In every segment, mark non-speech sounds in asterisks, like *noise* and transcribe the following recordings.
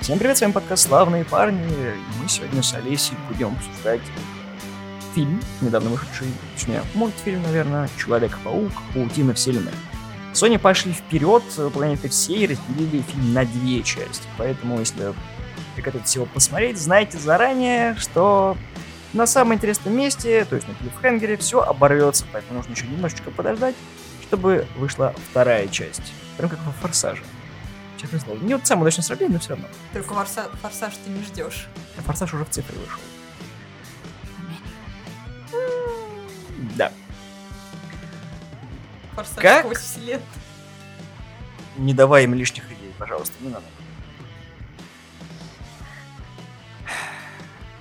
Всем привет, с вами подкаст «Славные парни», и мы сегодня с Олесей будем обсуждать фильм, недавно вышедший, точнее, мультфильм, наверное, «Человек-паук. Паутина вселенной». Sony пошли вперед, планеты всей разделили фильм на две части, поэтому, если вы хотите его посмотреть, знайте заранее, что на самом интересном месте, то есть на клиффхенгере, все оборвется, поэтому нужно еще немножечко подождать, чтобы вышла вторая часть. Прям как во «Форсаже». Честное слово. Не вот самое удачное сравнение, но все равно. Только форса- форсаж ты не ждешь. А «Форсаж» уже в цифре вышел. Да. Форсаж Как? сквозь вселенную. Не давай им лишних идей, пожалуйста, не надо.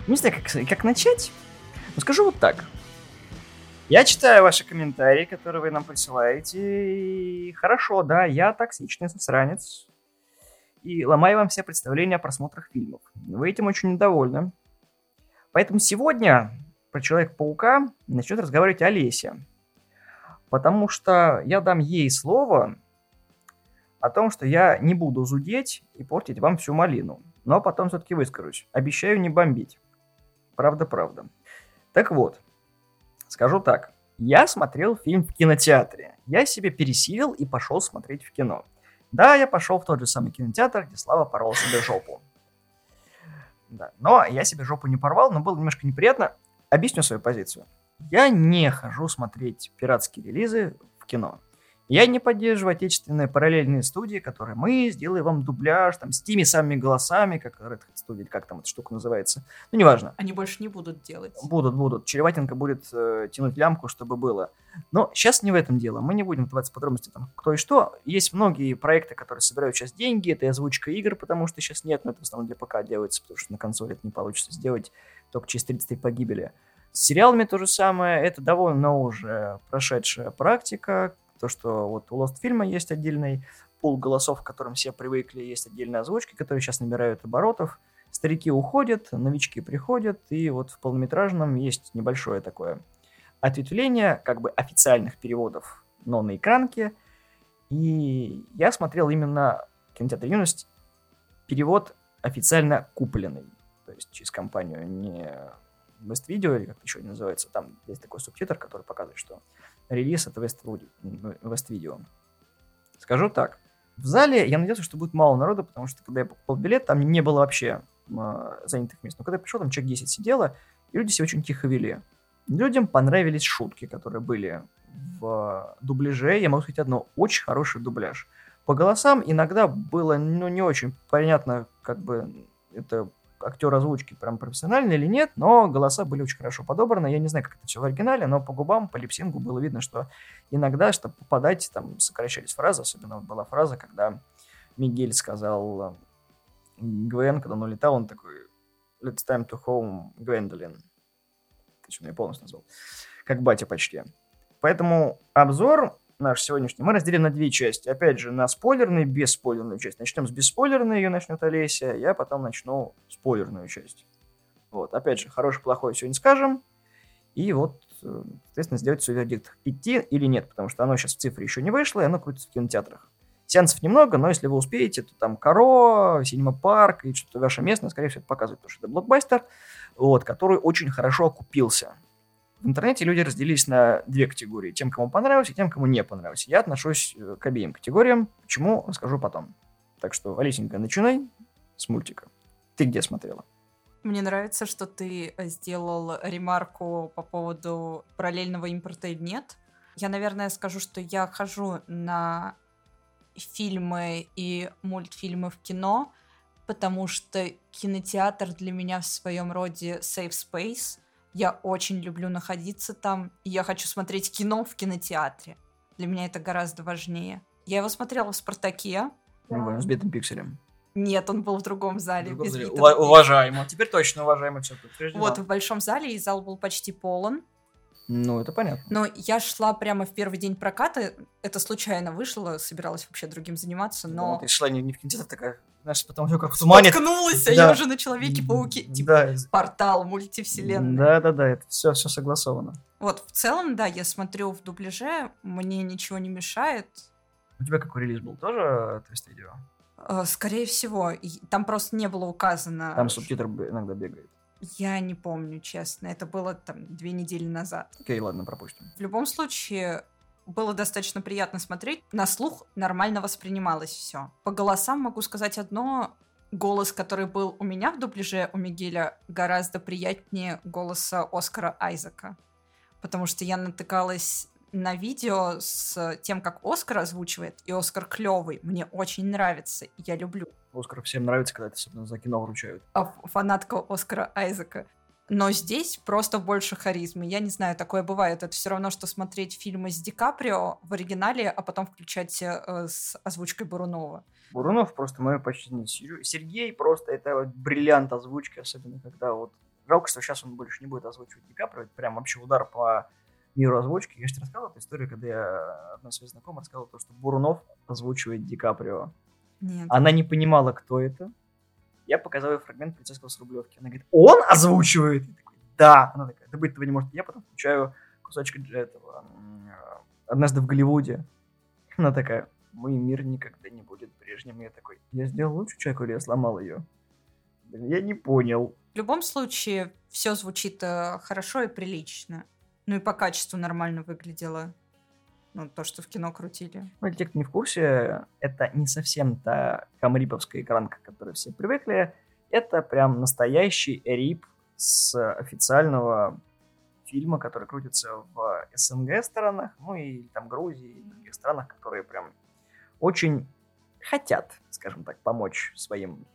Не знаю, как, как начать. Но скажу вот так. Я читаю ваши комментарии, которые вы нам присылаете. И хорошо, да, я токсичный засранец. И ломаю вам все представления о просмотрах фильмов. Вы этим очень недовольны. Поэтому сегодня про Человека-паука начнет разговаривать Олеся. Потому что я дам ей слово о том, что я не буду зудеть и портить вам всю малину. Но потом все-таки выскажусь. Обещаю не бомбить. Правда-правда. Так вот, скажу так. Я смотрел фильм в кинотеатре. Я себе пересилил и пошел смотреть в кино. Да, я пошел в тот же самый кинотеатр, где Слава порвал себе жопу. Да. Но я себе жопу не порвал, но было немножко неприятно. Объясню свою позицию. Я не хожу смотреть пиратские релизы в кино. Я не поддерживаю отечественные параллельные студии, которые мы сделаем вам дубляж там, с теми самыми голосами, как Red Hat Studio, как там эта штука называется. Ну, неважно. Они больше не будут делать. Будут, будут. Череватенко будет э, тянуть лямку, чтобы было. Но сейчас не в этом дело. Мы не будем вдаваться в подробности, там, кто и что. Есть многие проекты, которые собирают сейчас деньги. Это и озвучка игр, потому что сейчас нет, но это в основном для ПК делается, потому что на консоли это не получится сделать только через 33 погибели. С сериалами то же самое. Это довольно уже прошедшая практика. То, что вот у Lost фильма есть отдельный пул голосов, к которым все привыкли, есть отдельные озвучки, которые сейчас набирают оборотов. Старики уходят, новички приходят, и вот в полнометражном есть небольшое такое ответвление как бы официальных переводов, но на экранке. И я смотрел именно кинотеатр «Юность» перевод официально купленный. То есть через компанию не West Video, или как еще не называется, там есть такой субтитр, который показывает, что релиз от West, Video. Скажу так. В зале я надеялся, что будет мало народу, потому что когда я покупал билет, там не было вообще э, занятых мест. Но когда я пришел, там человек 10 сидело, и люди себя очень тихо вели. Людям понравились шутки, которые были в дубляже. Я могу сказать одно, очень хороший дубляж. По голосам иногда было ну, не очень понятно, как бы это актер озвучки прям профессиональный или нет, но голоса были очень хорошо подобраны. Я не знаю, как это все в оригинале, но по губам, по липсингу было видно, что иногда, чтобы попадать, там сокращались фразы. Особенно вот была фраза, когда Мигель сказал Гвен, когда он улетал, он такой «Let's time to home, Гвендолин». Точно, я полностью назвал. Как батя почти. Поэтому обзор наш сегодняшний мы разделим на две части. Опять же, на спойлерную и бесспойлерную часть. Начнем с бесспойлерной, ее начнет Олеся, я потом начну спойлерную часть. Вот, опять же, хороший, плохой сегодня скажем. И вот, соответственно, сделать свой вердикт, идти или нет, потому что оно сейчас в цифре еще не вышло, и оно крутится в кинотеатрах. Сеансов немного, но если вы успеете, то там Каро, Синема Парк и что-то ваше местное, скорее всего, это показывает, потому что это блокбастер, вот, который очень хорошо окупился. В интернете люди разделились на две категории. Тем, кому понравилось, и тем, кому не понравилось. Я отношусь к обеим категориям. Почему, расскажу потом. Так что, Алисенька, начинай с мультика. Ты где смотрела? Мне нравится, что ты сделал ремарку по поводу параллельного импорта или нет. Я, наверное, скажу, что я хожу на фильмы и мультфильмы в кино, потому что кинотеатр для меня в своем роде safe space. Я очень люблю находиться там, и я хочу смотреть кино в кинотеатре. Для меня это гораздо важнее. Я его смотрела в «Спартаке». Да. С битым пикселем. Нет, он был в другом зале. В другом зале. битого уважаемо. Теперь точно уважаемо все Вот, в большом зале, и зал был почти полон. Ну, это понятно. Но я шла прямо в первый день проката. Это случайно вышло, собиралась вообще другим заниматься, но... Ну, ты шла не, не в кинотеатр, такая, знаешь, потом все как в тумане. Споткнулась, а Да. я уже на Человеке-пауке. Типа, Да, портал мультивселенной. да, да, да, это все, все согласовано. Вот, в целом, да, я смотрю в дубляже, мне ничего не мешает. У тебя какой релиз был? Тоже твист-видео? Э, скорее всего. Там просто не было указано... Там субтитр иногда бегает. Я не помню, честно. Это было там две недели назад. Окей, ладно, пропустим. В любом случае, было достаточно приятно смотреть. На слух нормально воспринималось все. По голосам могу сказать одно. Голос, который был у меня в дубляже у Мигеля, гораздо приятнее голоса Оскара Айзека. Потому что я натыкалась на видео с тем, как Оскар озвучивает, и Оскар клевый. Мне очень нравится, я люблю. Оскар всем нравится, когда это особенно за кино вручают. А фанатка Оскара Айзека. Но здесь просто больше харизмы. Я не знаю, такое бывает. Это все равно, что смотреть фильмы с Ди Каприо в оригинале, а потом включать э, с озвучкой Бурунова. Бурунов просто мое почтение. Сергей просто это вот бриллиант озвучки, особенно когда вот... Жалко, что сейчас он больше не будет озвучивать Ди Каприо. Это прям вообще удар по миру озвучки. Я же тебе рассказывал эту историю, когда я одна своей знакомой рассказывал то, что Бурунов озвучивает Ди Каприо. Нет. Она не понимала, кто это. Я показал ей фрагмент полицейского с Рублевки. Она говорит, он озвучивает? Я такой, да. Она такая, да быть этого не может. Я потом включаю кусочек этого «Однажды в Голливуде». Она такая, мой мир никогда не будет прежним. Я такой, я сделал лучше человеку или я сломал ее? Я не понял. В любом случае, все звучит э, хорошо и прилично. Ну и по качеству нормально выглядело. Ну, то, что в кино крутили. Ну, для тех, кто не в курсе, это не совсем та камриповская экранка, к которой все привыкли. Это прям настоящий рип с официального фильма, который крутится в СНГ странах, ну и там Грузии и других странах, которые прям очень хотят, скажем так, помочь своим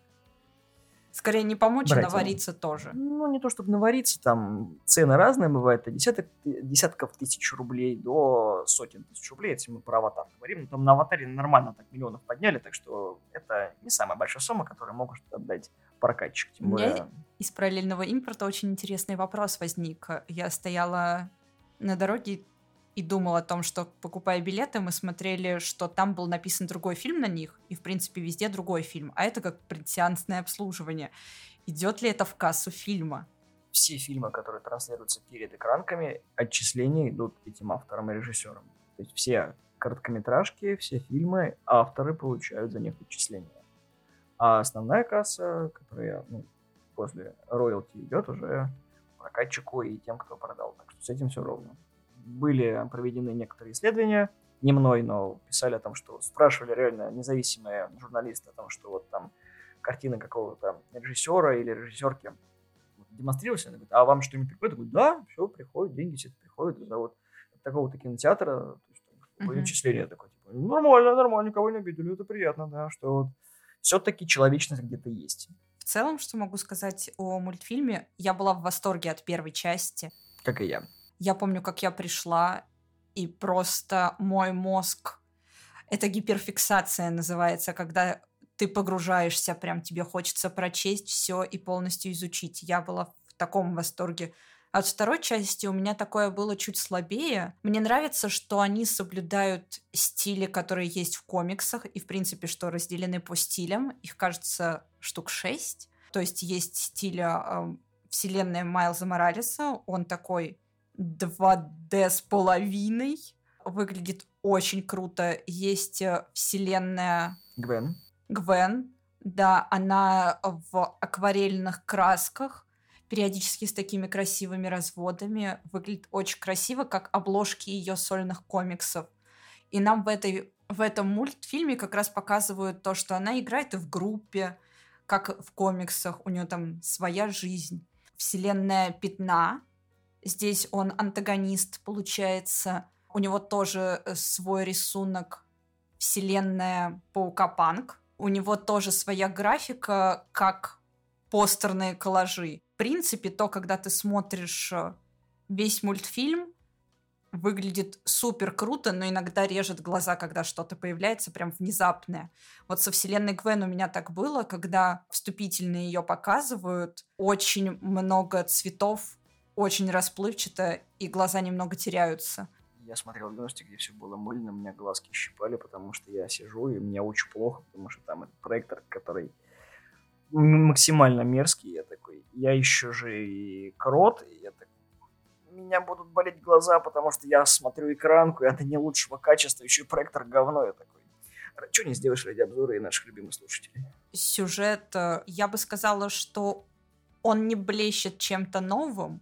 Скорее не помочь, Братьям. а навариться тоже. Ну, не то чтобы навариться, там цены разные бывают, от десяток, десятков тысяч рублей до сотен тысяч рублей, если мы про аватар говорим. Но там на аватаре нормально так миллионов подняли, так что это не самая большая сумма, которую могут отдать прокатчик. Тем более... из параллельного импорта очень интересный вопрос возник. Я стояла на дороге и думал о том, что покупая билеты, мы смотрели, что там был написан другой фильм на них, и, в принципе, везде другой фильм. А это как предсеансное обслуживание. Идет ли это в кассу фильма? Все фильмы, которые транслируются перед экранками, отчисления идут этим авторам и режиссерам. То есть все короткометражки, все фильмы, авторы получают за них отчисления. А основная касса, которая ну, после роялти идет уже прокатчику и тем, кто продал. Так что с этим все ровно были проведены некоторые исследования, не мной, но писали о том, что спрашивали реально независимые журналисты о том, что вот там картина какого-то режиссера или режиссерки демонстрировалась, она говорит, а вам что-нибудь приходит? Я говорю, да, все, приходит, деньги все приходят за вот такого-то кинотеатра, то есть, uh-huh. начисление такое, типа, нормально, нормально, никого не обидели, это приятно, да, что вот все-таки человечность где-то есть. В целом, что могу сказать о мультфильме, я была в восторге от первой части. Как и я. Я помню, как я пришла, и просто мой мозг... Это гиперфиксация называется, когда ты погружаешься, прям тебе хочется прочесть все и полностью изучить. Я была в таком восторге. От второй части у меня такое было чуть слабее. Мне нравится, что они соблюдают стили, которые есть в комиксах, и, в принципе, что разделены по стилям. Их, кажется, штук шесть. То есть есть стиль э, вселенная Майлза Моралеса. Он такой 2D с половиной. Выглядит очень круто. Есть э, вселенная... Гвен. Гвен. Да, она в акварельных красках, периодически с такими красивыми разводами. Выглядит очень красиво, как обложки ее сольных комиксов. И нам в, этой, в этом мультфильме как раз показывают то, что она играет и в группе, как в комиксах. У нее там своя жизнь. Вселенная Пятна, Здесь он антагонист, получается. У него тоже э, свой рисунок вселенная Паука-Панк. У него тоже своя графика, как постерные коллажи. В принципе, то, когда ты смотришь э, весь мультфильм, выглядит супер круто, но иногда режет глаза, когда что-то появляется прям внезапное. Вот со вселенной Гвен у меня так было, когда вступительные ее показывают, очень много цветов очень расплывчато, и глаза немного теряются. Я смотрел 90 где все было мыльно, меня глазки щипали, потому что я сижу, и мне очень плохо, потому что там этот проектор, который максимально мерзкий, я такой, я еще же и крот, и я такой, меня будут болеть глаза, потому что я смотрю экранку, и это не лучшего качества, еще и проектор говно, я такой, что не сделаешь ради обзора и наших любимых слушателей? Сюжет, э, я бы сказала, что он не блещет чем-то новым,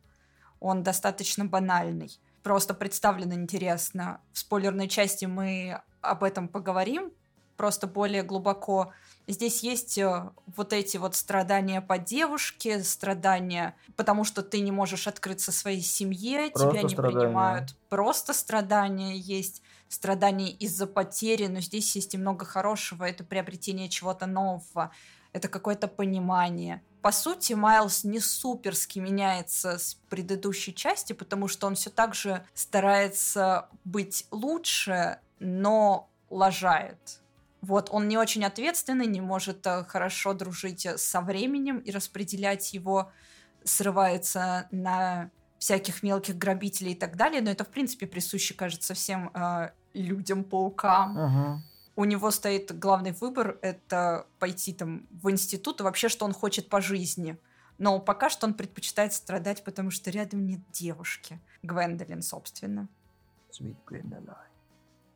он достаточно банальный. Просто представлен интересно. В спойлерной части мы об этом поговорим, просто более глубоко. Здесь есть э, вот эти вот страдания по девушке, страдания, потому что ты не можешь открыться своей семье, Просто тебя не страдания. принимают. Просто страдания есть, страдания из-за потери, но здесь есть и много хорошего, это приобретение чего-то нового, это какое-то понимание. По сути, Майлз не суперски меняется с предыдущей части, потому что он все так же старается быть лучше, но лажает. Вот, он не очень ответственный, не может э, хорошо дружить э, со временем и распределять его, срывается на всяких мелких грабителей и так далее, но это, в принципе, присуще, кажется, всем э, людям-паукам. Угу. У него стоит главный выбор — это пойти там в институт, и вообще, что он хочет по жизни. Но пока что он предпочитает страдать, потому что рядом нет девушки. Гвендолин, собственно.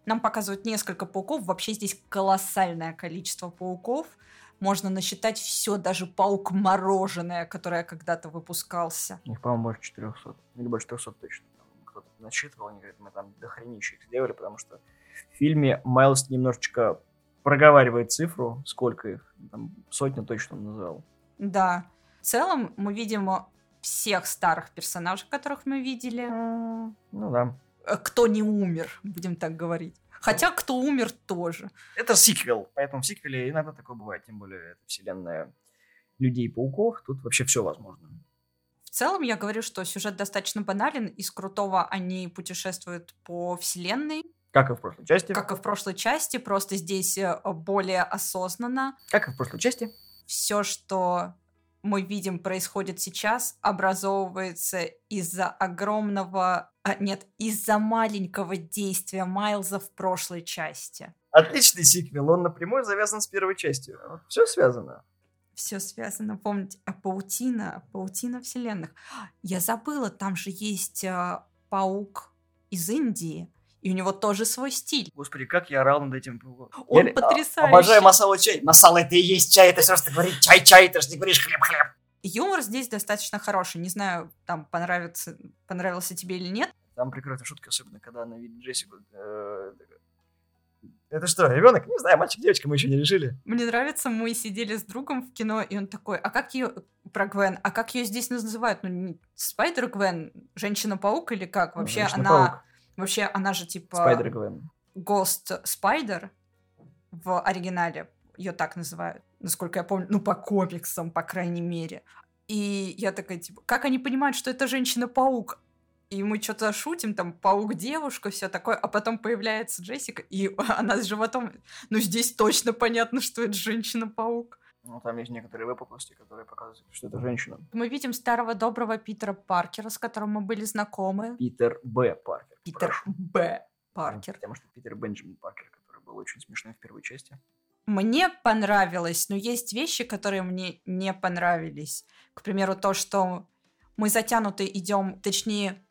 Нам показывают несколько пауков. Вообще здесь колоссальное количество пауков. Можно насчитать все, даже паук мороженое, которое когда-то выпускался. Их, по-моему, больше 400. Или больше 300 точно. Кто-то насчитывал, они говорят, мы там дохренище их сделали, потому что в фильме Майлз немножечко проговаривает цифру, сколько их. Там сотня точно он назвал. Да. В целом мы видим всех старых персонажей, которых мы видели. Ну да. Э, Кто не умер, будем так говорить. Хотя кто умер тоже. Это сиквел, поэтому в сиквеле иногда такое бывает, тем более это вселенная людей-пауков, тут вообще все возможно. В целом я говорю, что сюжет достаточно банален. Из крутого они путешествуют по вселенной, Как и в прошлой части. как и в прошлой части, просто здесь э, более осознанно. Как и в прошлой части. Все, что мы видим происходит сейчас, образовывается из-за огромного... а, нет, из-за маленького действия Майлза в прошлой части. Отличный сиквел, он напрямую завязан с первой частью. Все связано. Все связано, помните, а паутина, паутина вселенных. Я забыла, там же есть а, паук из Индии, и у него тоже свой стиль. Господи, как я орал над этим. Он Я- потрясающий. Обожаю масала чай. Масала это и есть чай, это все, что ты говоришь чай-чай, ты же не говоришь хлеб-хлеб. Юмор здесь достаточно хороший. Не знаю, там понравится, понравился тебе или нет. Там прекрасная шутка, особенно когда она видит Джессику. э, Это что, ребенок? Не знаю, мальчик, девочка, мы еще не решили. Мне нравится, мы сидели с другом в кино, и он такой, а как ее, про Гвен, а как ее здесь называют? Ну, Спайдер Гвен, Женщина-паук или как? Вообще она. Вообще она же типа... Спайдер Гвен. Ghost Spider в оригинале, ее так называют, насколько я помню, ну, по комиксам, по крайней мере. И я такая, типа, как они понимают, что это Женщина-паук? И мы что-то шутим, там, паук-девушка, все такое, а потом появляется Джессика, и *laughs* она с животом. Ну, здесь точно понятно, что это Женщина-паук. Ну, там есть некоторые выпуклости, которые показывают, что это женщина. Мы видим старого доброго Питера Паркера, с которым мы были знакомы. Питер Б. Паркер. Питер прошу. Б. Паркер. Потому что Питер Бенджамин Паркер, который был очень смешной в первой части. Мне понравилось, но есть вещи, которые мне не понравились. К примеру, то, что мы затянуты идем, точнее,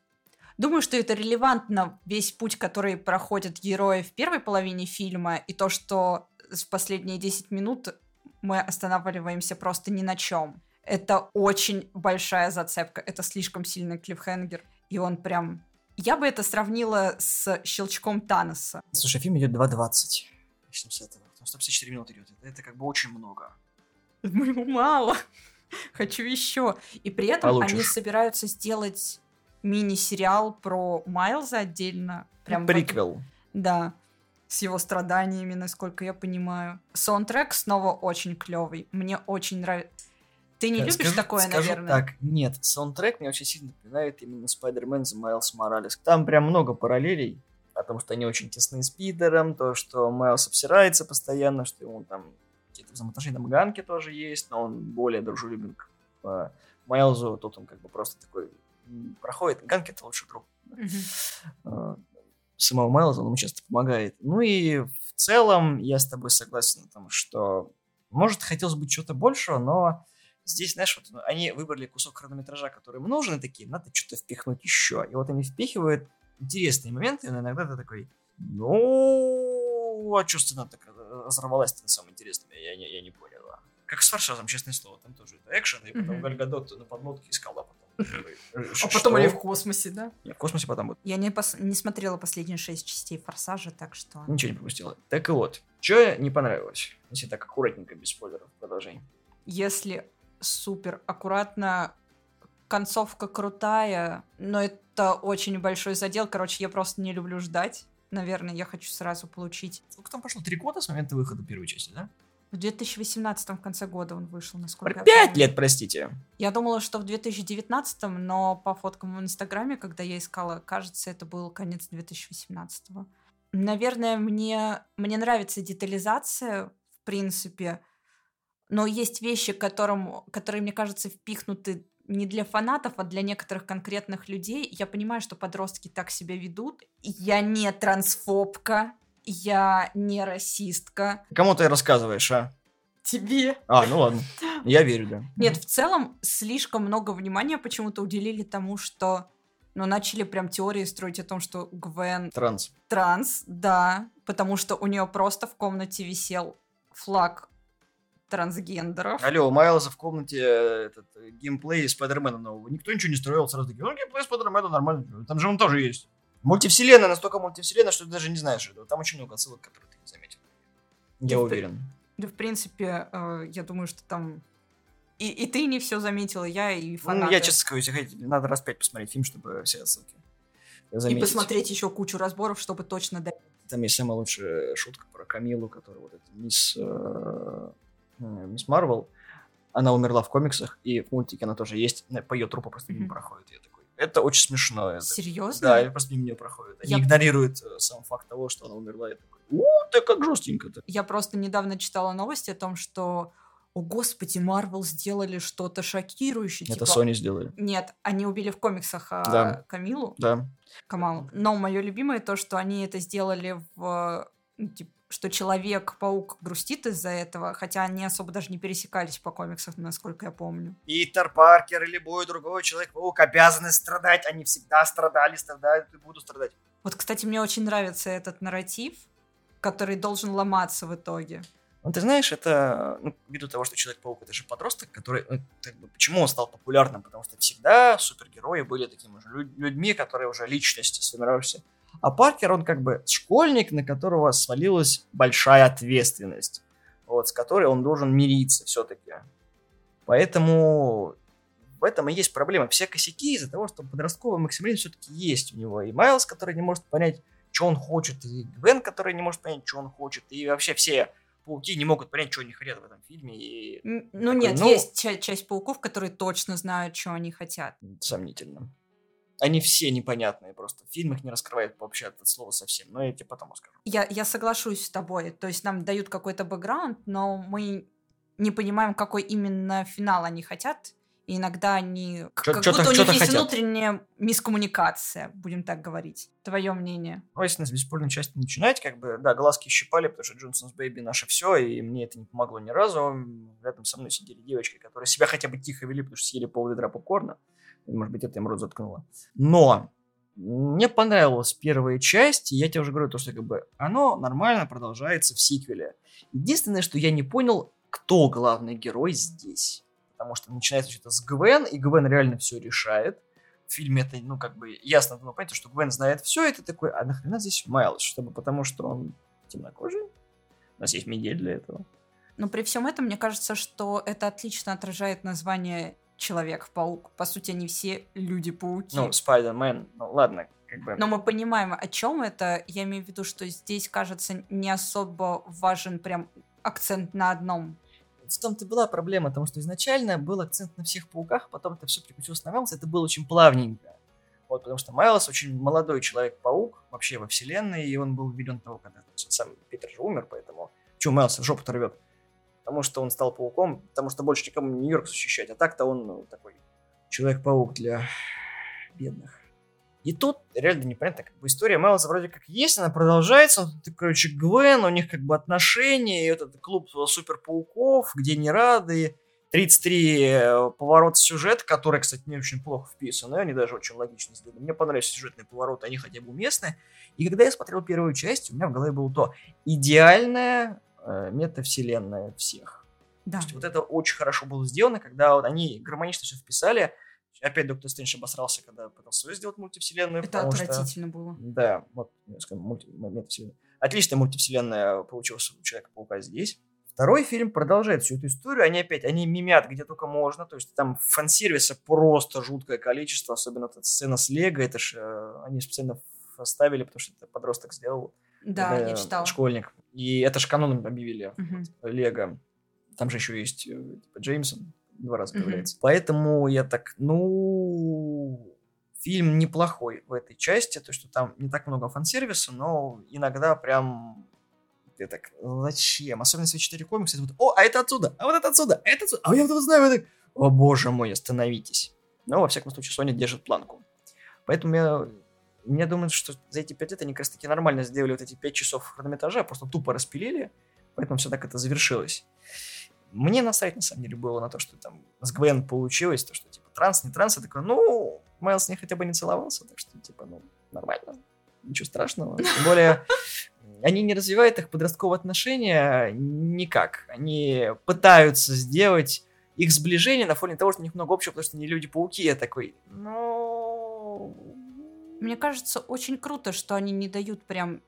думаю, что это релевантно весь путь, который проходят герои в первой половине фильма, и то, что в последние 10 минут мы останавливаемся просто ни на чем. Это очень большая зацепка, это слишком сильный клиффхенгер, и он прям... Я бы это сравнила с щелчком Таноса. Слушай, фильм идет 2.20. Начнем с этого. Там 154 минуты идет. Это, как бы очень много. Ну, мало. *laughs* Хочу еще. И при этом Получишь. они собираются сделать мини-сериал про Майлза отдельно. Прям вот- Приквел. да. С его страданиями, насколько я понимаю. Саундтрек снова очень клевый. Мне очень нравится. Ты не Да, любишь скажу- такое, скажу наверное? так, нет, саундтрек мне очень сильно напоминает именно Spider-Man за Майлз Моралес. Там прям много параллелей, о том, что они очень тесны с Питером, то, что Майлз обсирается постоянно, что ему там какие-то взаимоотношения, там Ганки тоже есть, но он более дружелюбен к э, Майлзу, тут он как бы просто такой проходит. Ганки это лучший друг Мгм. Э, самого Майлза, он ему часто помогает. Ну и в целом я с тобой согласен о том, что может хотелось бы чего-то большего, но здесь, знаешь, вот ну, они выбрали кусок хронометража, который им нужен, и такие, надо что-то впихнуть еще. И вот они впихивают интересные моменты, но иногда ты такой, ну, а что сцена так разорвалась на самом интересном, я не, я не понял. Как с Форсажем, честное слово, там тоже это экшен, и потом Мгм. Гальгадот на подмотке искал, а потом... А потом они в космосе, да? Нет, в космосе потом будет. Я не, пос- не смотрела последние шесть частей Форсажа, так что... Ничего не пропустила. Так и вот, что не понравилось, если так аккуратненько, без спойлеров, продолжение. Если супер аккуратно, концовка крутая, но это очень большой задел. Короче, я просто не люблю ждать. Наверное, я хочу сразу получить. Сколько там прошло? Три года с момента выхода первой части, да? В 2018 в конце года он вышел, насколько пять лет, простите. Я думала, что в 2019, но по фоткам в Инстаграме, когда я искала, кажется, это был конец 2018. Наверное, мне, мне нравится детализация, в принципе, но есть вещи, которым, которые, мне кажется, впихнуты не для фанатов, а для некоторых конкретных людей. Я понимаю, что подростки так себя ведут. Я не трансфобка, я не расистка. Кому ты рассказываешь, а? Тебе А, ну ладно. Я верю, да. Нет, в целом слишком много внимания почему-то уделили тому, что ну, начали прям теории строить о том, что Гвен Транс. транс, да, потому что у нее просто в комнате висел флаг трансгендеров. Алло, у Майлза в комнате э, этот э, геймплей Спайдермена нового. Никто ничего не строил, сразу такие, ну, геймплей Спайдермена нормально. Там же он тоже есть. Мультивселенная, настолько мультивселенная, что ты даже не знаешь этого. Там очень много отсылок, которые ты не заметил. Да, Я в- уверен. Да, в принципе, э, я думаю, что там и, и ты не все заметила, я и фанаты. Ну, я честно скажу, если хотите, надо раз пять посмотреть фильм, чтобы все отсылки и заметить. посмотреть еще кучу разборов, чтобы точно дать. Там есть самая лучшая шутка про Камилу, которая вот эта мисс, э, э, мисс Марвел. Она умерла в комиксах, и в мультике она тоже есть. По ее трупу просто мимо Мгм. проходит. Я такой, это очень смешно. это- Серьезно? Да, и просто мимо нее проходит. Они Я- игнорируют э, сам факт того, что она умерла. Я такой, у, ты как жестенько-то. Я просто недавно читала новости о том, что, о господи, Марвел сделали что-то шокирующее. Это типа, Sony сделали. Нет, они убили в комиксах а, Да. Камилу, Да. Камалу. Но мое любимое то, что они это сделали в... типа, что Человек-паук грустит из-за этого, хотя они особо даже не пересекались по комиксам, насколько я помню. Питер Паркер и любой другой Человек-паук обязаны страдать. Они всегда страдали, страдают и будут страдать. Вот, кстати, мне очень нравится этот нарратив, который должен ломаться в итоге. Ну, ты знаешь, это, ну, ввиду того, что Человек-паук это же подросток, который, ну, как бы, почему он стал популярным? Потому что всегда супергерои были такими же лю- людьми, которые уже личности сформировавшиеся. А Паркер, он как бы школьник, на которого свалилась большая ответственность, вот, с которой он должен мириться все-таки. Поэтому в этом и есть проблема. Все косяки из-за того, что подростковый максимализм все-таки есть у него. И Майлз, который не может понять, что он хочет, и Гвен, который не может понять, что он хочет, и вообще все пауки не могут понять, что они хотят в этом фильме, и Ну Такой, нет, ну- есть ча- часть пауков, которые точно знают, что они хотят. сомнительно. Они все непонятные просто. В фильмах не раскрывают вообще это слово совсем, но я тебе потом расскажу. Я, я соглашусь с тобой. То есть нам дают какой-то бэкграунд, но мы не понимаем, какой именно финал они хотят. И иногда они... Чё- как чё-то- будто у них есть хотят. внутренняя мискоммуникация, будем так говорить. Твое мнение? Ну, если с бесспорной части начинать, как бы, да, глазки щипали, потому что Джонсонс Бэйби наше все, и мне это не помогло ни разу. Рядом со мной сидели девочки, которые себя хотя бы тихо вели, потому что съели пол ведра попкорна. Может быть, это им рот заткнуло. Но мне понравилась первая часть, и я тебе уже говорю, то, что как бы оно нормально продолжается в сиквеле. Единственное, что я не понял, кто главный герой здесь. Потому что начинается что-то с Гвен, и Гвен реально все решает. В фильме это, ну, как бы ясно было понятно, что Гвен знает все, ты такой, а нахрена здесь Майлз? Чтобы потому что он темнокожий? У нас есть Мигель для этого. Но при всем этом, мне кажется, что это отлично отражает название Человек-паук. По сути, они все люди-пауки. Ну, Спайдермен, ну, ладно, как бы... Но мы понимаем, о чем это. Я имею в виду, что здесь, кажется, не особо важен прям акцент на одном. в том-то и была проблема, потому что изначально был акцент на всех пауках, потом это все переключилось на Майлз, это было очень плавненько. Вот, потому что Майлз очень молодой человек-паук вообще во вселенной, и он был введен того, когда сам Питер же умер, поэтому... Чего Майлз жопу-то рвет? Потому что он стал пауком, потому что больше никому Нью-Йорк защищать, а так-то он ну, такой человек-паук для бедных. И тут реально непонятно, как бы история Майлза вроде как есть, она продолжается, он, тут, короче, Гвен, у них как бы отношения, и этот клуб супер-пауков, где не рады, 33 э, поворота сюжета, которые, кстати, не очень плохо вписаны, они даже очень логично сделаны. Мне понравились сюжетные повороты, они хотя бы уместны. И когда я смотрел первую часть, у меня в голове было то идеальная э, метавселенная всех. Да. То есть вот это очень хорошо было сделано, когда вот они гармонично все вписали. Опять Доктор Стрэндж обосрался, когда пытался сделать мультивселенную. Это потому что- отвратительно было. Да, вот, я скажу, мульти... метавселенная. Отличная мультивселенная получилась у Человека-паука здесь. Второй фильм продолжает всю эту историю. Они опять, они мимят где только можно. То есть там фан-сервиса просто жуткое количество. Особенно эта сцена с Лего. Это ж э, они специально оставили, потому что это подросток сделал. Да, я читала. Школьник. И это ж каноном объявили. Лего. Там же еще есть э, типа, Джеймсон. Два раза появляется. Поэтому я так, ну... Фильм неплохой в этой части, то, что там не так много фан-сервиса, но иногда прям ты так, зачем? Особенно если вы читали комиксы, это вот, о, а это отсюда, а вот это отсюда, а это отсюда, а я вот это знаю, вот это». О, боже мой, остановитесь. Но, во всяком случае, Sony держит планку. Поэтому я, я думаю, что за эти пять лет они как раз таки нормально сделали вот эти пять часов хронометража, просто тупо распилили, поэтому все так это завершилось. Мне насрать, на самом деле, было на то, что там с Гвен получилось, то, что, типа, транс, не транс, я такой, ну, Майлз с ней хотя бы не целовался, так что, типа, ну, нормально, ничего страшного. Тем более, они не развивают их подростковые отношения никак. Они пытаются сделать их сближение на фоне того, что у них много общего, потому что они люди-пауки. Я такой, ну... Мне кажется, очень круто, что они не дают прям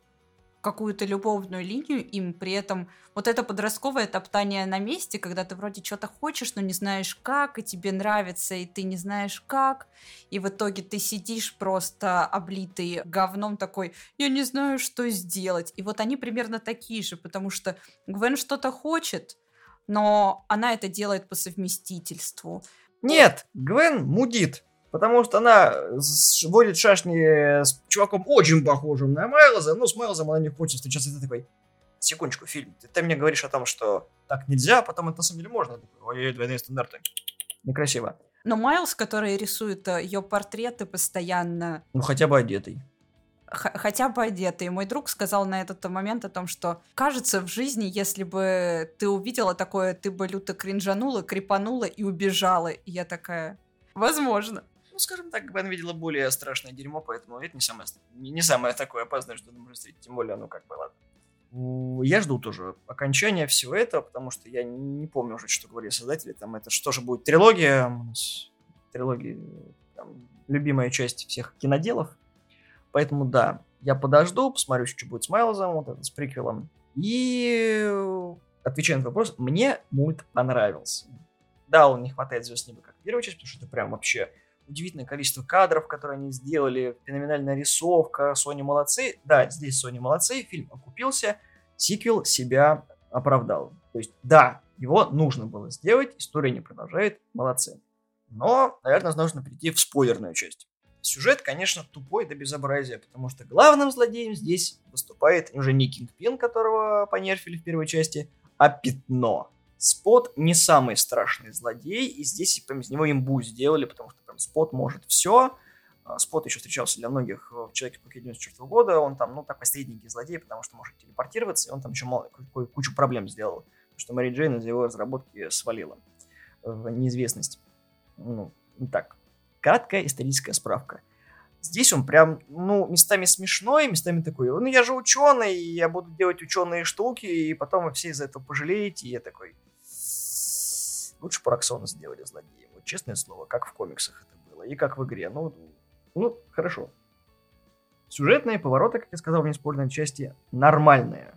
какую-то любовную линию им, при этом вот это подростковое топтание на месте, когда ты вроде что-то хочешь, но не знаешь как, и тебе нравится, и ты не знаешь как, и в итоге ты сидишь просто облитый говном такой, я не знаю, что сделать. И вот они примерно такие же, потому что Гвен что-то хочет, но она это делает по совместительству. Нет, Гвен мудит. Потому что она с- водит шашни с чуваком очень похожим на Майлза, но с Майлзом она не хочет встречаться. И ты такой, секундочку, фильм, ты, ты мне говоришь о том, что так нельзя, а потом это на самом деле можно. Ой, двойные стандарты. Некрасиво. Но Майлз, который рисует ее портреты постоянно, Ну, хотя бы одетый. хотя бы одетый. Мой друг сказал на этот момент о том, что кажется в жизни, если бы ты увидела такое, ты бы люто кринжанула, крепанула и убежала. И я такая, возможно. Скажем так, Гвен видела более страшное дерьмо, поэтому это не самое, не, самое такое опасное, что можно встретить. Тем более, ну, как бы, ладно. Я жду тоже окончания всего этого, потому что я не помню уже, что говорили создатели. Там это что же будет трилогия? Трилогия, там, любимая часть всех киноделов. Поэтому да, я подожду, посмотрю, что будет с Майлзом, вот это, с приквелом. И отвечая на вопрос, мне мульт понравился. Да, он не хватает звезд неба, как первая часть, потому что это прям вообще удивительное количество кадров, которые они сделали, феноменальная рисовка, Sony молодцы. Да, здесь Sony молодцы, фильм окупился, сиквел себя оправдал. То есть, да, его нужно было сделать, история не продолжает, молодцы. Но, наверное, нужно перейти в спойлерную часть. Сюжет, конечно, тупой до безобразия, потому что главным злодеем здесь выступает уже не Кингпин, которого понерфили в первой части, а Пятно. Спот не самый страшный злодей, и здесь из него имбу сделали, потому что прям Спот может все. Спот еще встречался для многих в Человеке-пауке 94 года, он там, ну, такой средненький злодей, потому что может телепортироваться, и он там еще мало, ку- кучу проблем сделал, потому что Мэри Джейн из его разработки свалила в неизвестность. Ну, так, краткая историческая справка. Здесь он прям, ну, местами смешной, местами такой, ну, я же ученый, я буду делать ученые штуки, и потом вы все из-за этого пожалеете, и я такой, лучше Параксона сделали злодеем, вот честное слово, как в комиксах это было, и как в игре, ну, ну, хорошо. Сюжетные повороты, как я сказал в неспорной части, нормальные.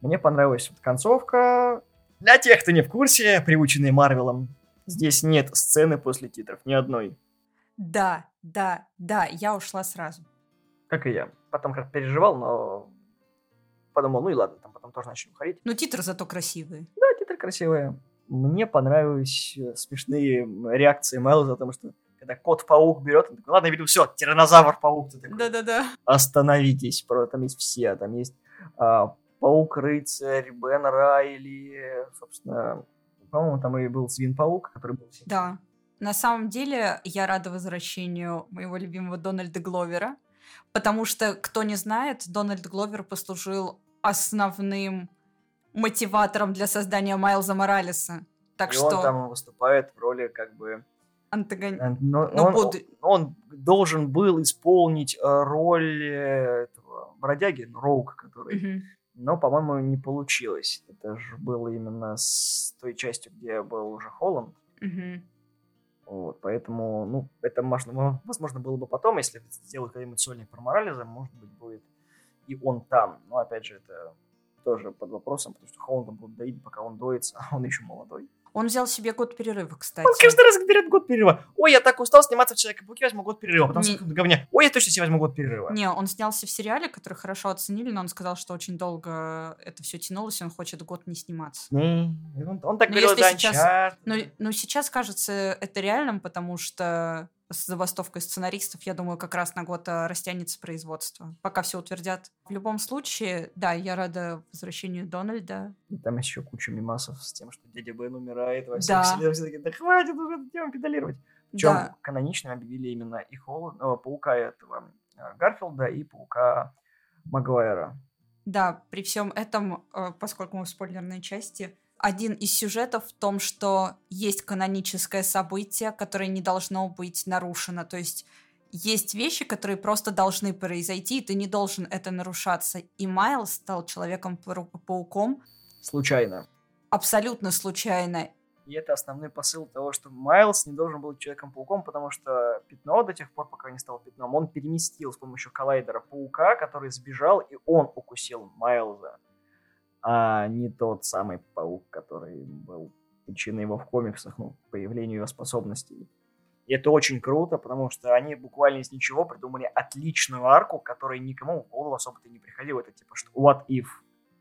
Мне понравилась вот концовка. Для тех, кто не в курсе, приученный Марвелом, здесь нет сцены после титров, ни одной. Да, да, да, я ушла сразу. Как и я. Потом как переживал, но подумал, ну и ладно, там потом тоже начали уходить. Но титры зато красивые. Да, титры красивые. Мне понравились э, смешные реакции Майлза, потому что когда кот-паук берет, он такой, ладно, я видел, все, тиранозавр-паук. Да-да-да. остановитесь, про там есть все, там есть а, Паук-рыцарь, Бен Райли, собственно, по-моему, там и был Свин-паук, который был... Да. На самом деле, я рада возвращению моего любимого Дональда Гловера, потому что, кто не знает, Дональд Гловер послужил основным мотиватором для создания Майлза Моралеса. Так и что он там выступает в роли как бы... антагон- э, Но, Ну, он, буду- он должен был исполнить э, роль э, этого бродяги, Роук, который Мгм. но, по-моему, не получилось. Это же было именно с той частью, где был уже Холланд. Мгм. Вот, поэтому, ну, это можно, возможно, было бы потом, если сделают какой-нибудь сольник про Морализа, может быть, будет и он там. Но, опять же, это тоже под вопросом, потому что Холланда будут доить, пока он доится, *laughs* а он еще молодой. Он взял себе год перерыва, кстати. Он каждый раз берет год перерыва. Ой, я так устал сниматься в Человеке-пауке, возьму год перерыва. Потом Не- говне. Ой, я точно себе возьму год перерыва. Не, он снялся в сериале, который хорошо оценили, но он сказал, что очень долго это все тянулось, и он хочет год не сниматься. Не, он, он так Ну, говорил за сейчас-. Но, но сейчас кажется это реальным, потому что с забастовкой сценаристов, я думаю, как раз на год а, растянется производство, пока все утвердят. В любом случае, да, я рада возвращению Дональда. И там еще куча мимасов с тем, что дядя Бен умирает во Да. Все такие, да хватит уже тему педалировать. Причем Да, каноничным объявили именно и Холланд, э, паука этого э, Гарфилда и паука Магуайра. да, при всем этом, э, поскольку мы в спойлерной части, один из сюжетов в том, что есть каноническое событие, которое не должно быть нарушено. То есть есть вещи, которые просто должны произойти, и ты не должен это нарушаться. И Майлз стал Человеком-пауком Случайно. абсолютно случайно. И это основной посыл того, что Майлз не должен был быть Человеком-пауком, потому что пятно до тех пор, пока не стал пятном, он переместил с помощью коллайдера паука, который сбежал, и он укусил Майлза, а не тот самый паук, который был причиной его в комиксах, ну, появлению его способностей. И это очень круто, потому что они буквально из ничего придумали отличную арку, которая никому в голову особо-то не приходила. Это типа, что what if?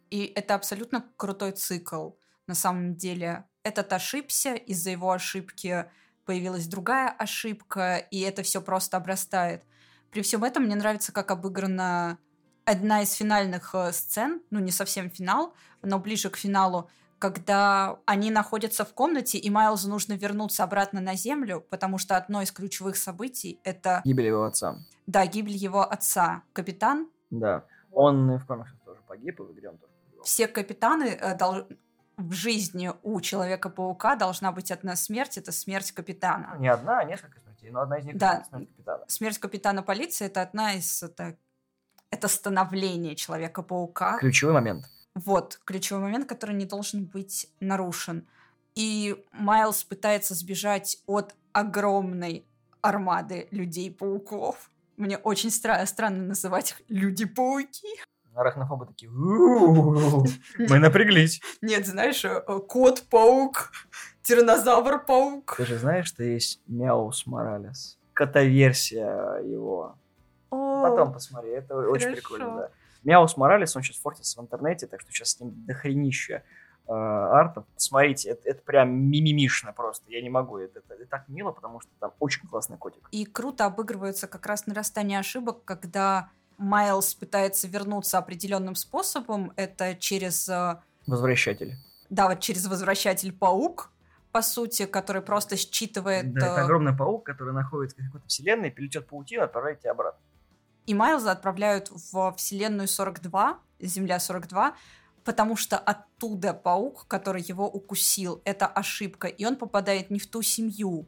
И это абсолютно крутой цикл. На самом деле, этот ошибся, из-за его ошибки появилась другая ошибка, и это все просто обрастает. При всем этом мне нравится, как обыграна одна из финальных э, сцен, ну не совсем финал, но ближе к финалу, когда они находятся в комнате, и Майлзу нужно вернуться обратно на Землю, потому что одно из ключевых событий — это, Гибель его отца. да, гибель его отца. Капитан Да. Он в комиксах тоже погиб, и в игре он тоже погиб. все капитаны э, дол- в жизни у Человека-паука должна быть одна смерть, это смерть Ну, капитана. не одна, а несколько смертей, но одна из них Да. смерть капитана. Смерть капитана полиции это одна из это, это становление Человека-паука. Ключевой момент. Вот ключевой момент, который не должен быть нарушен. И Майлз пытается сбежать от огромной армады людей-пауков. Мне очень стра- странно называть их люди-пауки. Арахнофобы такие, «У-у-у, мы напряглись. Нет, знаешь, э, э, кот-паук, тиранозавр-паук. Ты же знаешь, что есть Мяус Моралес? Кота-версия его. О, Потом посмотри, это очень хорошо. прикольно, да. Мяус Моралес, он сейчас фортится в интернете, так что сейчас с ним дохренища э, артов. Посмотрите, это, это прям мимимишно просто. Я не могу, это, это- это так мило, потому что там очень классный котик. И круто обыгрывается как раз нарастание ошибок, когда Майлз пытается вернуться определенным способом. Это через, э, Возвращатель. да, вот через возвращатель паук, по сути, который просто считывает... Да, это э, огромный паук, который находится в какой-то вселенной, перелетет паутину, отправляет тебя обратно. И Майлза отправляют в вселенную 42, Земля 42, потому что оттуда паук, который его укусил, это ошибка, и он попадает не в ту семью.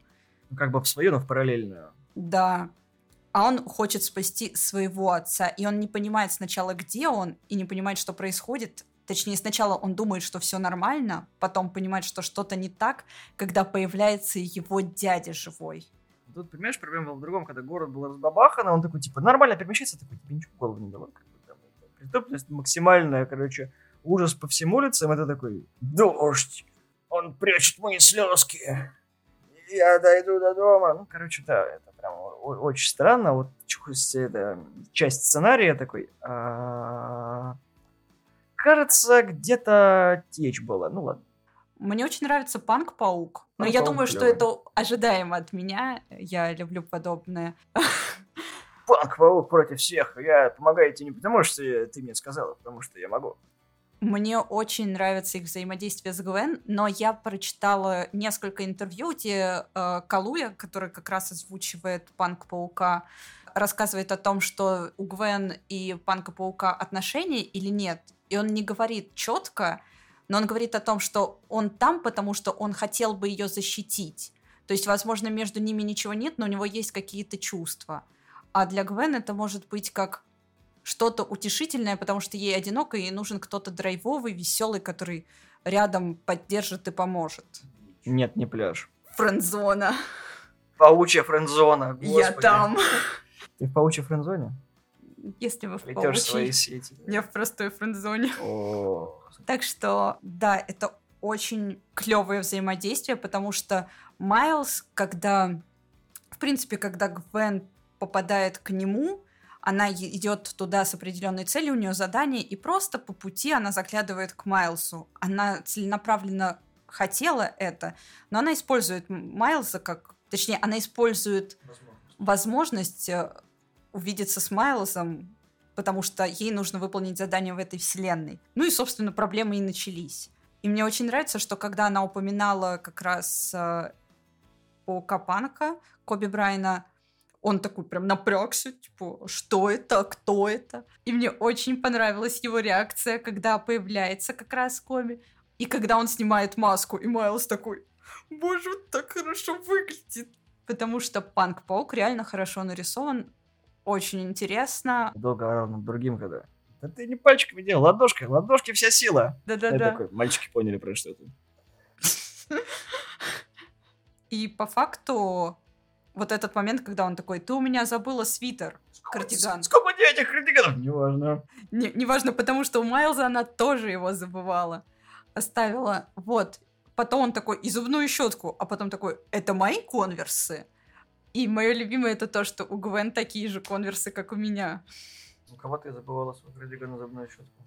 Ну, как бы в свою, но в параллельную. Да. А он хочет спасти своего отца, и он не понимает сначала, где он, и не понимает, что происходит. Точнее, сначала он думает, что все нормально, потом понимает, что что-то не так, когда появляется его дядя живой. Тут, понимаешь, проблема была в другом, когда город был разбабахан, а он такой, типа, нормально перемещается, такой, тебе ничего в голову не дало. Преступность максимальная, короче, ужас по всем улицам, это такой, дождь, он прячет мои слезки, я дойду до дома. Ну, короче, да, это прям очень странно. Вот это, часть сценария такой, а, кажется, где-то течь была. Ну ладно. Мне очень нравится Панк-паук, но я Панк-паук думаю, что клёвый. это ожидаемо от меня. Я люблю подобное. *laughs* Панк-паук против всех. Я помогаю тебе не потому, что ты мне сказала, а потому что я могу. Мне очень нравится их взаимодействие с Гвен, но я прочитала несколько интервью, где э, Калуя, который как раз озвучивает Панк-паука, рассказывает о том, что у Гвен и Панка-паука отношения или нет. И он не говорит четко, но он говорит о том, что он там, потому что он хотел бы ее защитить. То есть, возможно, между ними ничего нет, но у него есть какие-то чувства. А для Гвен это может быть как что-то утешительное, потому что ей одиноко, и ей нужен кто-то драйвовый, веселый, который рядом поддержит и поможет. Нет, не пляж. Френдзона. Паучья френдзона. Я господи. там. Ты в паучьей френдзоне? Если вы в Плетешь свои паучьей, сети. я в простой френдзоне. О, Так что, да, это очень клевое взаимодействие, потому что Майлз, когда, в принципе, когда Гвен попадает к нему, она идет туда с определенной целью, у нее задание, и просто по пути она заглядывает к Майлзу. Она целенаправленно хотела это, но она использует Майлза как... Точнее, она использует возможность э, увидеться с Майлзом, потому что ей нужно выполнить задание в этой вселенной. Ну и, собственно, проблемы и начались. И мне очень нравится, что когда она упоминала как раз э, паука Панка, Коби Брайна, он такой прям напрягся, типа, что это, кто это? И мне очень понравилась его реакция, когда появляется как раз Коби, и когда он снимает маску, и Майлз такой, боже, он так хорошо выглядит. Потому что Панк-паук реально хорошо нарисован, очень интересно. Долго над другим, когда... Да ты не пальчиками делал, ладошкой, ладошки вся сила. Я Да-да-да. такой, мальчики поняли про что это. *laughs* И по факту вот этот момент, когда он такой, ты у меня забыла свитер, кардиган. Сколько у тебя этих кардиганов? Неважно. Не- неважно, потому что у Майлза она тоже его забывала. Оставила. Вот. Потом он такой, и зубную щетку. А потом такой, это мои конверсы? И мое любимое это то, что у Гвен такие же конверсы, как у меня. У кого ты забывала свой кардиган на зубную щетку?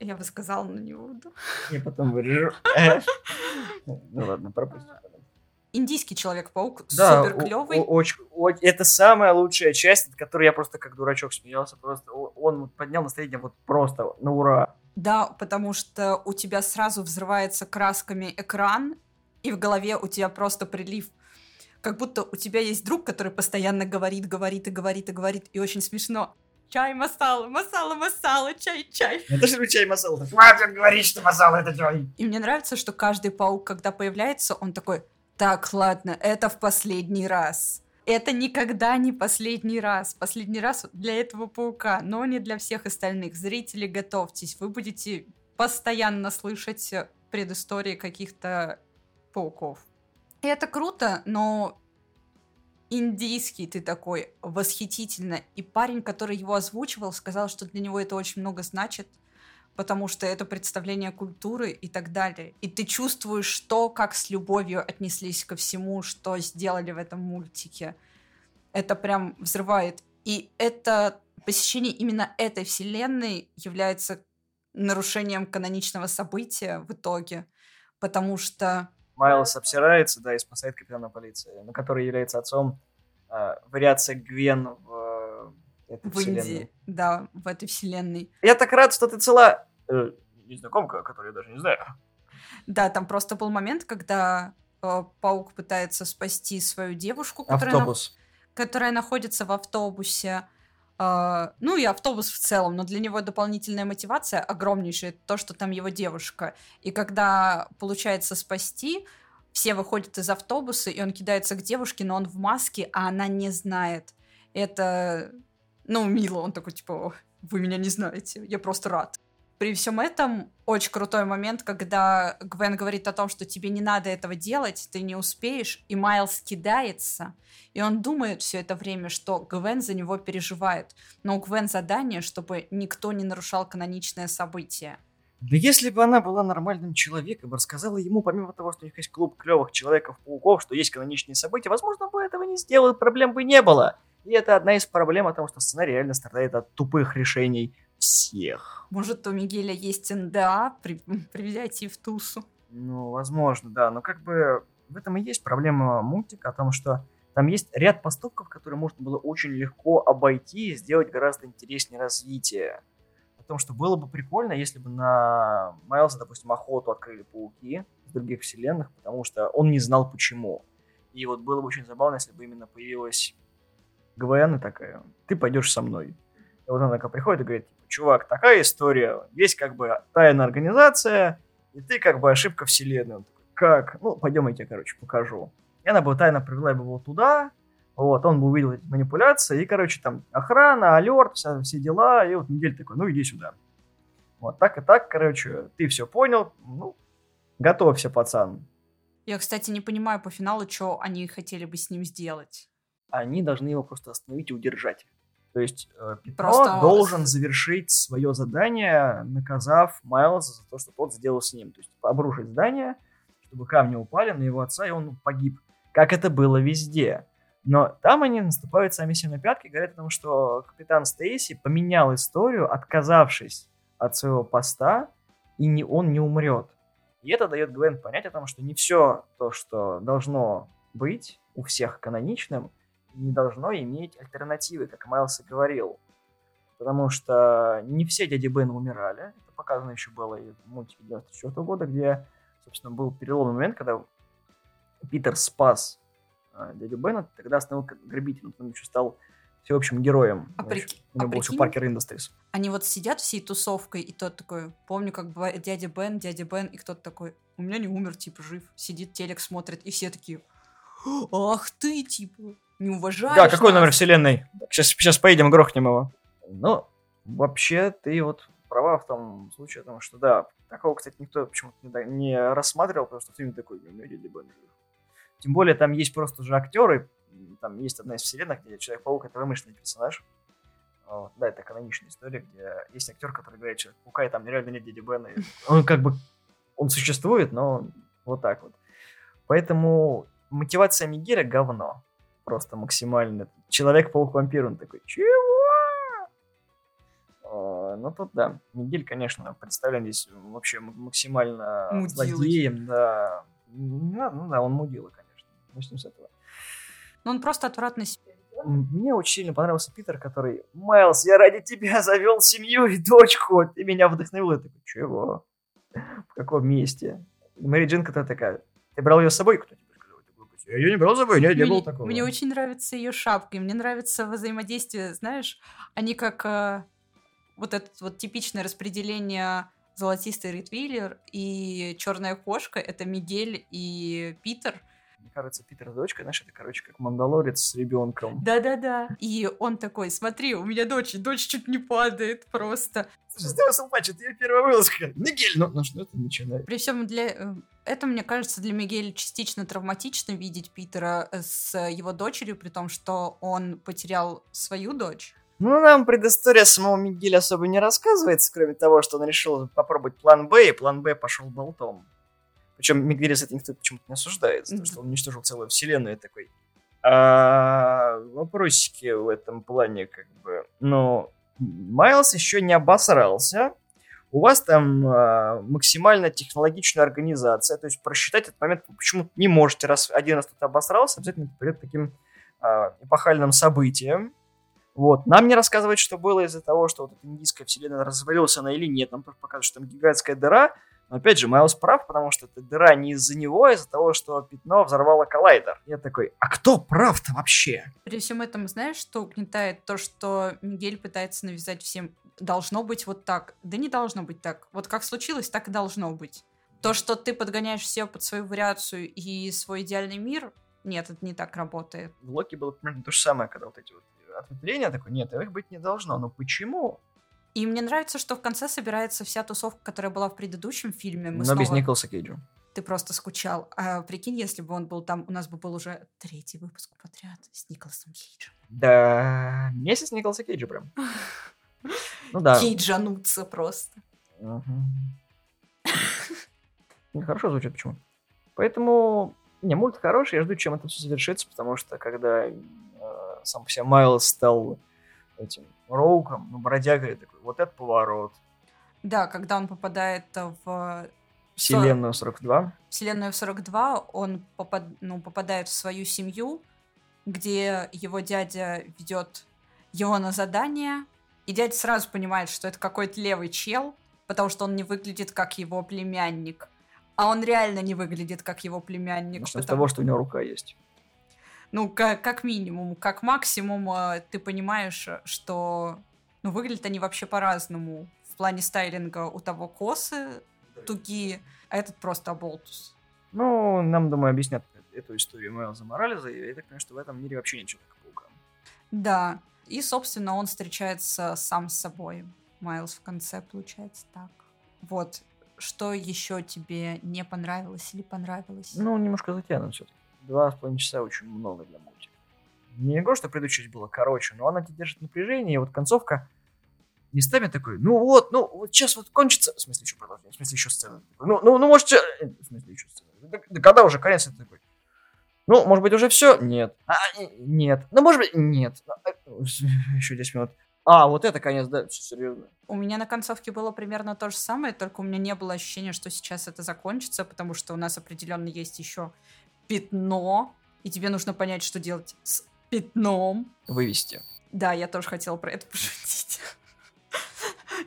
Я бы сказала, но не буду. Я потом вырежу. Ну ладно, пропусти. Индийский Человек-паук Да, супер клевый. очень, это самая лучшая часть, от которой я просто как дурачок смеялся. Просто он поднял настроение вот просто на ура. Да, потому что у тебя сразу взрывается красками экран, и в голове у тебя просто прилив. Как будто у тебя есть друг, который постоянно говорит, говорит и говорит и говорит, и очень смешно. Чай, масала, масала, масала, чай, чай. Это же чай масала. Хватит говорить, что масала это чай. И мне нравится, что каждый паук, когда появляется, он такой, так, ладно, это в последний раз. Это никогда не последний раз. Последний раз для этого паука, но не для всех остальных. Зрители, готовьтесь. Вы будете постоянно слышать предыстории каких-то пауков. И это круто, но индийский ты такой восхитительно. И парень, который его озвучивал, сказал, что для него это очень много значит, потому что это представление культуры и так далее. И ты чувствуешь, что, как с любовью отнеслись ко всему, что сделали в этом мультике. Это прям взрывает. И это посещение именно этой вселенной является нарушением каноничного события в итоге, потому что Майлз обсирается, да, и спасает капитана полиции, на который является отцом э, вариация Гвен в э, этой в вселенной. Индии, да, в этой вселенной. Я так рад, что ты цела. Э, незнакомка, которую я даже не знаю. Да, там просто был момент, когда э, паук пытается спасти свою девушку, которая, на- которая находится в автобусе. Э, ну и автобус в целом, но для него дополнительная мотивация огромнейшая, то, что там его девушка. И когда получается спасти, все выходят из автобуса, и он кидается к девушке, но он в маске, а она не знает. Это, ну, мило, он такой, типа, «О, вы меня не знаете, я просто рад. При всем этом очень крутой момент, когда Гвен говорит о том, что тебе не надо этого делать, ты не успеешь, и Майлз кидается, и он думает все это время, что Гвен за него переживает. Но у Гвен задание, чтобы никто не нарушал каноничное событие. Да если бы она была нормальным человеком рассказала ему, помимо того, что у них есть клуб клевых человеков-пауков, что есть каноничные события, возможно, бы этого не сделал, проблем бы не было. И это одна из проблем, потому что сценарий реально страдает от тупых решений всех. Может, у Мигеля есть НДА при, *laughs* при взятии в Тусу? Ну, возможно, да, но как бы в этом и есть проблема мультика, о том, что там есть ряд поступков, которые можно было очень легко обойти и сделать гораздо интереснее развитие. О том, что было бы прикольно, если бы на Майлза, допустим, охоту открыли пауки из других вселенных, потому что он не знал почему. И вот было бы очень забавно, если бы именно появилась Гвен такая, ты пойдешь со мной. И вот она такая приходит и говорит, чувак, такая история, есть как бы тайная организация, и ты как бы ошибка вселенной. Он такой, как? Ну, пойдем я тебе, короче, покажу. И она бы тайно привела бы его туда, Вот, он бы увидел эти манипуляции, и, короче, там охрана, алерт, все, все дела, и вот Мигель такой, ну, иди сюда. Вот так и так, короче, ты все понял, ну, готовься, пацан. Я, кстати, не понимаю по финалу, что они хотели бы с ним сделать. Они должны его просто остановить и удержать. То есть э, Петро Просто- должен завершить свое задание, наказав Майлза за то, что тот сделал с ним. То есть обрушить здание, чтобы камни упали на его отца, и он погиб. Как это было везде. Но там они наступают сами себе на пятки, говорят о том, что капитан Стейси поменял историю, отказавшись от своего поста, и не, он не умрет. И это дает Гвен понять о том, что не все то, что должно быть у всех каноничным, не должно иметь альтернативы, как Майлз и говорил. Потому что не все дяди Бены умирали. Это показано еще было и в мультике 94 года, где, собственно, был переломный момент, когда Питер спас а, дядю Бена, тогда к- грабителя, он еще стал всеобщим героем. А еще- у него а был еще? Паркер Industries. Они вот сидят всей тусовкой, и тот такой, помню, как бывает дядя Бен, дядя Бен, и кто-то такой, у меня не умер, типа, жив. Сидит, телек смотрит, и все такие, ах ты, типа, не уважаешь Да, какой нас». номер вселенной? Сейчас, сейчас поедем, грохнем его. Ну, вообще, ты вот права в том случае, о том, что да, такого, кстати, никто почему-то не, не рассматривал, потому что фильм такой, «У меня дядя Бен жив». Тем более, там есть просто же актеры, там есть одна из вселенных, где Человек-паук это вымышленный персонаж. Вот, Да, это каноничная история, где есть актер, который играет Человека-паука, и там реально нет дяди Бена. и Он как бы, он существует, но вот так вот. Поэтому мотивация Мигеля говно. Просто максимально. Человек-паук-вампир, он такой, чего? А, Ну тут да, Мигель, конечно, представлен здесь вообще максимально Мудилой. злодеем, да. Ну, ну да, он мудила, конечно. Начнем с этого. Ну, он просто отвратно себя ведёт. М, Мне очень сильно понравился Питер, который Майлз, я ради тебя завел семью и дочку, ты меня вдохновил. Я такой, чего? В каком месте? Мэри Джин, которая такая, ты брал ее с собой? Кто Я ее не брал с собой, нет, не Мне, было такого. мне очень нравится ее шапка, и мне нравится взаимодействие, знаешь, они как э, вот это вот типичное распределение золотистый ретвиллер и черная кошка, это Мигель и Питер. Мне кажется, Питер с дочкой, знаешь, это, короче, как мандалорец с ребенком. Да-да-да. И он такой, смотри, у меня дочь, дочь чуть не падает просто. Слушай, плачь, это ее первая вылазка. Мигель, ну, ну что ты начинаешь? При всем для... э, Это, мне кажется, для Мигеля частично травматично видеть Питера э, с его дочерью, при том, что он потерял свою дочь. Ну, нам предыстория самого Мигеля особо не рассказывается, кроме того, что он решил попробовать план Б, и план Б пошел болтом. Причем Мигеля за это никто почему-то не осуждает, за то, что он уничтожил целую вселенную такой. А, вопросики в этом плане, как бы. Но Майлз еще не обосрался. У вас там а, максимально технологичная организация, то есть просчитать этот момент вы почему-то не можете, раз один раз кто-то обосрался, обязательно придет таким а, эпохальным событием. Вот. Нам не рассказывают, что было из-за того, что вот эта индийская вселенная развалилась она или нет. Нам просто показывают, что там гигантская дыра. Но опять же, Майлз прав, потому что эта дыра не из-за него, а из-за того, что пятно взорвало коллайдер. Я такой, а кто прав-то вообще? При всем этом, знаешь, что угнетает? То, что Мигель пытается навязать всем должно быть вот так. Да не должно быть так. Вот как случилось, так и должно быть. То, что ты подгоняешь все под свою вариацию и свой идеальный мир, нет, это не так работает. В Локи было примерно то же самое, когда вот эти вот ответвления, такой, нет, их быть не должно. Но почему? И мне нравится, что в конце собирается вся тусовка, которая была в предыдущем фильме. Мы Но снова... без Николаса Кейджа. Ты просто скучал. А прикинь, если бы он был там, у нас бы был уже третий выпуск подряд с Николасом Кейджем. Да, месяц Николаса Кейджа прям. *laughs* Ну да. Кейджануться просто. Мгм. Ну, Хорошо звучит, почему? Поэтому, не, мульт хороший, я жду, чем это все завершится, потому что когда э, сам по себе Майлз стал этим роуком, ну, бродягой, такой, вот это поворот. Да, когда он попадает в Вселенную 42. Вселенную в 42, он попад, ну, попадает в свою семью, где его дядя ведет его на задание, и дядя сразу понимает, что это какой-то левый чел, потому что он не выглядит как его племянник. А он реально не выглядит как его племянник. Начнем с потому- того, что у него рука есть. Ну, как, как минимум, как максимум, э, ты понимаешь, что ну, выглядят они вообще по-разному. В плане стайлинга у того косы тугие, а этот просто оболтус. Ну, нам, думаю, объяснят эту историю Майлза Морализа, и я так понимаю, что в этом мире вообще нет Человека-паука. Да, и, собственно, он встречается сам с собой. Майлз в конце получается так. Вот, что еще тебе не понравилось или понравилось? Ну, немножко затянут все-таки. Два с половиной часа очень много для мультика. Не говорю, что предыдущая было короче, но она тебя держит напряжение, и вот концовка местами такой, ну вот, ну вот сейчас вот кончится, в смысле еще продолжение, в смысле еще сцена. Ну, ну, ну может, в смысле еще сцена. Да, да когда уже конец это такой? Ну, может быть, уже все? Нет. А, нет. Ну, может быть, нет. А, *laughs* еще 10 минут. А, вот это конец, да, все серьезно. У меня на концовке было примерно то же самое, только у меня не было ощущения, что сейчас это закончится, потому что у нас определенно есть еще пятно, и тебе нужно понять, что делать с пятном. Вывести. Да, я тоже хотела про это *laughs* пошутить.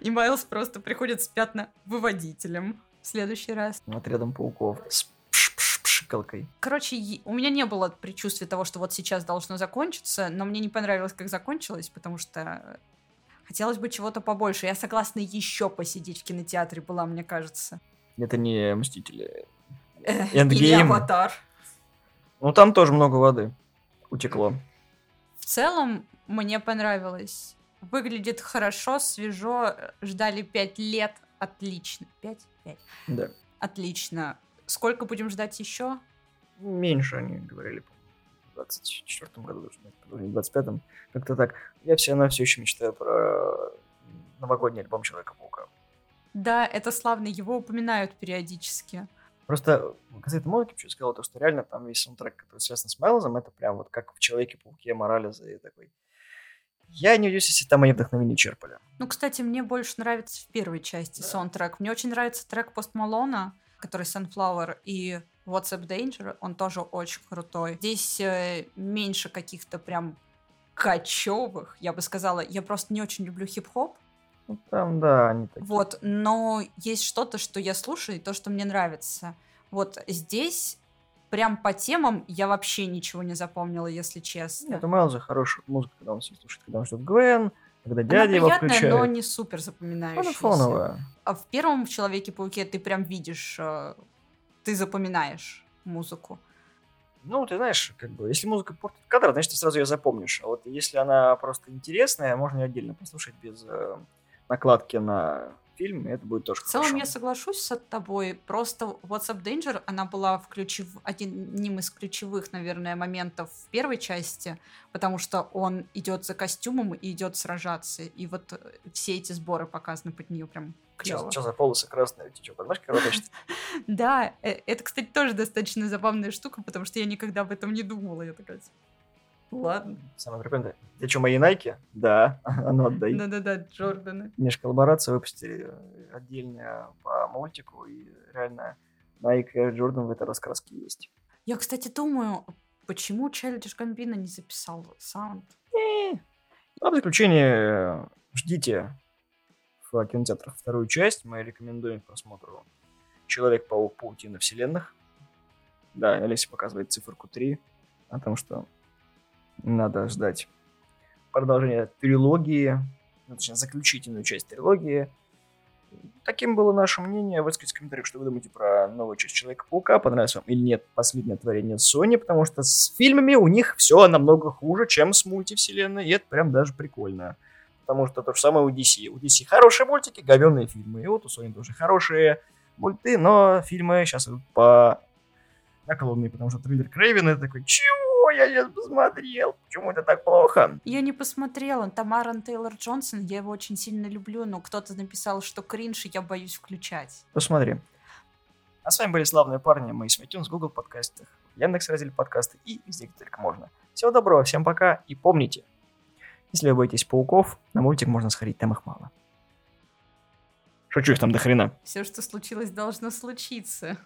И Майлз просто приходит с пятна выводителем в следующий раз. Отрядом пауков. С пшикалкой. Короче, у меня не было предчувствия того, что вот сейчас должно закончиться, но мне не понравилось, как закончилось, потому что хотелось бы чего-то побольше. Я согласна еще посидеть в кинотеатре была, мне кажется. Это не Мстители. Или Аватар. Ну, там тоже много воды утекло. В целом, мне понравилось. Выглядит хорошо, свежо. Ждали пять лет. Отлично. Пять? Пять. Да. Отлично. Сколько будем ждать еще? Меньше они говорили, в 24 году должны быть, в 25-м. Как-то так. Я все равно все еще мечтаю про новогодний альбом Человека-паука. Да, это славно, его упоминают периодически. Просто касательно музыки, что сказал, то, что реально там весь саундтрек, который связан с Майлзом, это прям вот как в Человеке-пауке Морализа и такой. Я не удивлюсь, если там они вдохновение черпали. Ну, кстати, мне больше нравится в первой части да. саундтрек. Мне очень нравится трек Пост Малона, который Sunflower и What's Up Danger, он тоже очень крутой. Здесь э, меньше каких-то прям кочевых, я бы сказала. Я просто не очень люблю хип-хоп. Ну, там, да, они такие. Вот, но есть что-то, что я слушаю, и то, что мне нравится. Вот здесь прям по темам я вообще ничего не запомнила, если честно. Нет, у Майлза хорошая музыка, когда он слушает, когда он ждет Гвен, когда дядя Она его включает. но не супер запоминающаяся. Она фоновая. А в первом Человеке-пауке ты прям видишь, э, ты запоминаешь музыку. Ну, ты знаешь, как бы, если музыка портит кадр, значит, ты сразу ее запомнишь. А вот если она просто интересная, можно ее отдельно послушать без э, накладки на фильм, и это будет тоже В целом хорошо. я соглашусь с тобой. Просто What's Up Danger, она была в ключев... одним из ключевых, наверное, моментов в первой части, потому что он идет за костюмом и идет сражаться. И вот э, все эти сборы показаны под нее прям клево. Что за волосы красные? Ты что, подмышки работаешь? Да, э, это, кстати, тоже достаточно забавная штука, потому что я никогда об этом не думала. Я такая, Ладно. Самое прикольное. Ты что, мои Найки? Да, а *laughs* ну отдай. Да-да-да, Джорданы. Межколлаборация выпустили отдельно по мультику, и реально Nike и Джордан в этой раскраске есть. Я, кстати, думаю, почему Childish Gambino не записал саунд? А в заключение ждите в кинотеатрах вторую часть. Мы рекомендуем к просмотру Человек-паук Паутина вселенных. Да, Олеся показывает циферку 3 о том, что надо ждать продолжения трилогии, ну, точнее, заключительную часть трилогии. Таким было наше мнение. Выскажите в комментариях, что вы думаете про новую часть Человека-паука. Понравилось вам или нет последнее творение Sony, потому что с фильмами у них все намного хуже, чем с мультивселенной, и это прям даже прикольно. Потому что то же самое у DC. У DC хорошие мультики, говенные фильмы. И вот у Sony тоже хорошие мульты, но фильмы сейчас идут по наклонные, потому что трейлер Крейвен это такой, чего? Я сейчас посмотрел. Почему это так плохо? Я не посмотрела. Тамаран Тейлор Джонсон, я его очень сильно люблю, но кто-то написал, что кринж, и я боюсь включать. Посмотри. А с вами были славные парни, мы с iTunes, Google подкастах, Яндекс раздел подкасты и везде, где только можно. Всего доброго, всем пока и помните, если вы боитесь пауков, на мультик можно сходить, там их мало. Шучу их там до хрена. Все, что случилось, должно случиться.